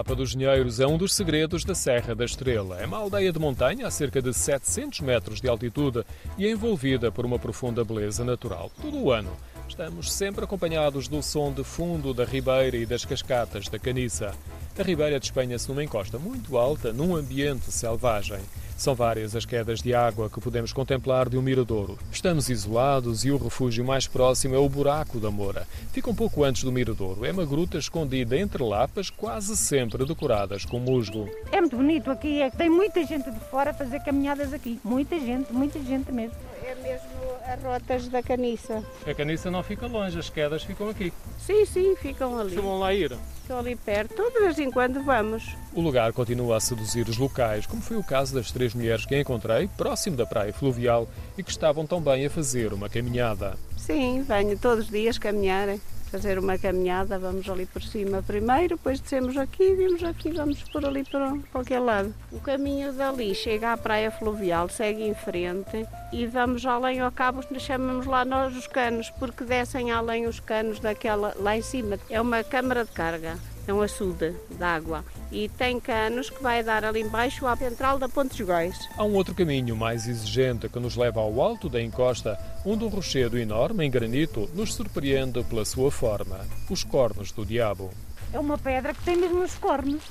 Lapa dos Dinheiros é um dos segredos da Serra da Estrela. É uma aldeia de montanha a cerca de 700 metros de altitude e é envolvida por uma profunda beleza natural. Todo o ano estamos sempre acompanhados do som de fundo da ribeira e das cascatas da Caniça. A ribeira despenha-se numa encosta muito alta, num ambiente selvagem. São várias as quedas de água que podemos contemplar de um miradouro. Estamos isolados e o refúgio mais próximo é o Buraco da Moura. Fica um pouco antes do miradouro. É uma gruta escondida entre lapas, quase sempre decoradas com musgo. É muito bonito aqui, é que tem muita gente de fora a fazer caminhadas aqui. Muita gente, muita gente mesmo. É mesmo as rotas da caniça. A caniça não fica longe, as quedas ficam aqui. Sim, sim, ficam ali. Costumam lá ir. Estão ali perto. De vez em quando vamos. O lugar continua a seduzir os locais, como foi o caso das três mulheres que encontrei próximo da praia fluvial e que estavam também a fazer uma caminhada. Sim, venho todos os dias caminhar, fazer uma caminhada. Vamos ali por cima primeiro, depois descemos aqui, vimos aqui, vamos por ali para qualquer lado. O caminho dali chega à praia fluvial, segue em frente e vamos além ao cabo, chamamos lá nós os canos, porque descem além os canos daquela lá em cima. É uma câmara de carga é um açude de água e tem canos que vai dar ali embaixo à central da Ponte dos Góis. Há um outro caminho mais exigente que nos leva ao alto da encosta, onde um rochedo enorme em granito nos surpreende pela sua forma, os cornos do diabo. É uma pedra que tem mesmo os cornos.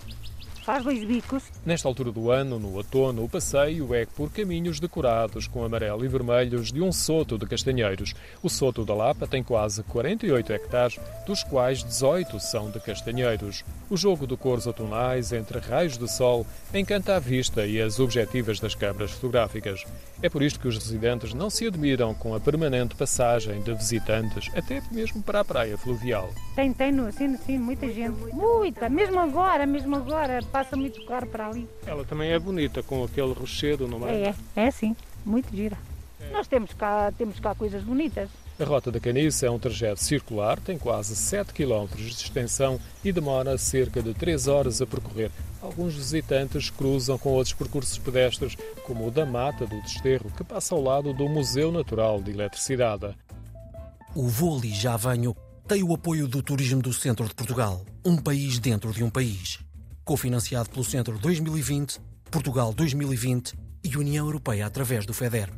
Faz dois bicos. Nesta altura do ano, no outono, o passeio é por caminhos decorados com amarelo e vermelhos de um soto de castanheiros. O soto da Lapa tem quase 48 hectares, dos quais 18 são de castanheiros. O jogo de cores outonais entre raios de sol encanta a vista e as objetivas das câmaras fotográficas. É por isto que os residentes não se admiram com a permanente passagem de visitantes, até mesmo para a praia fluvial. Tem, tem, no, sim, sim, muita gente. Muita, mesmo agora, mesmo agora, passa muito carro para ali. Ela também é bonita, com aquele rochedo no meio. É, é, é sim, muito gira. Nós temos cá, temos cá coisas bonitas. A Rota da Caniça é um trajeto circular, tem quase 7 km de extensão e demora cerca de 3 horas a percorrer. Alguns visitantes cruzam com outros percursos pedestres, como o da Mata do Desterro, que passa ao lado do Museu Natural de Eletricidade. O Ali Já Venho tem o apoio do Turismo do Centro de Portugal, um país dentro de um país. Cofinanciado pelo Centro 2020, Portugal 2020 e União Europeia através do FEDER.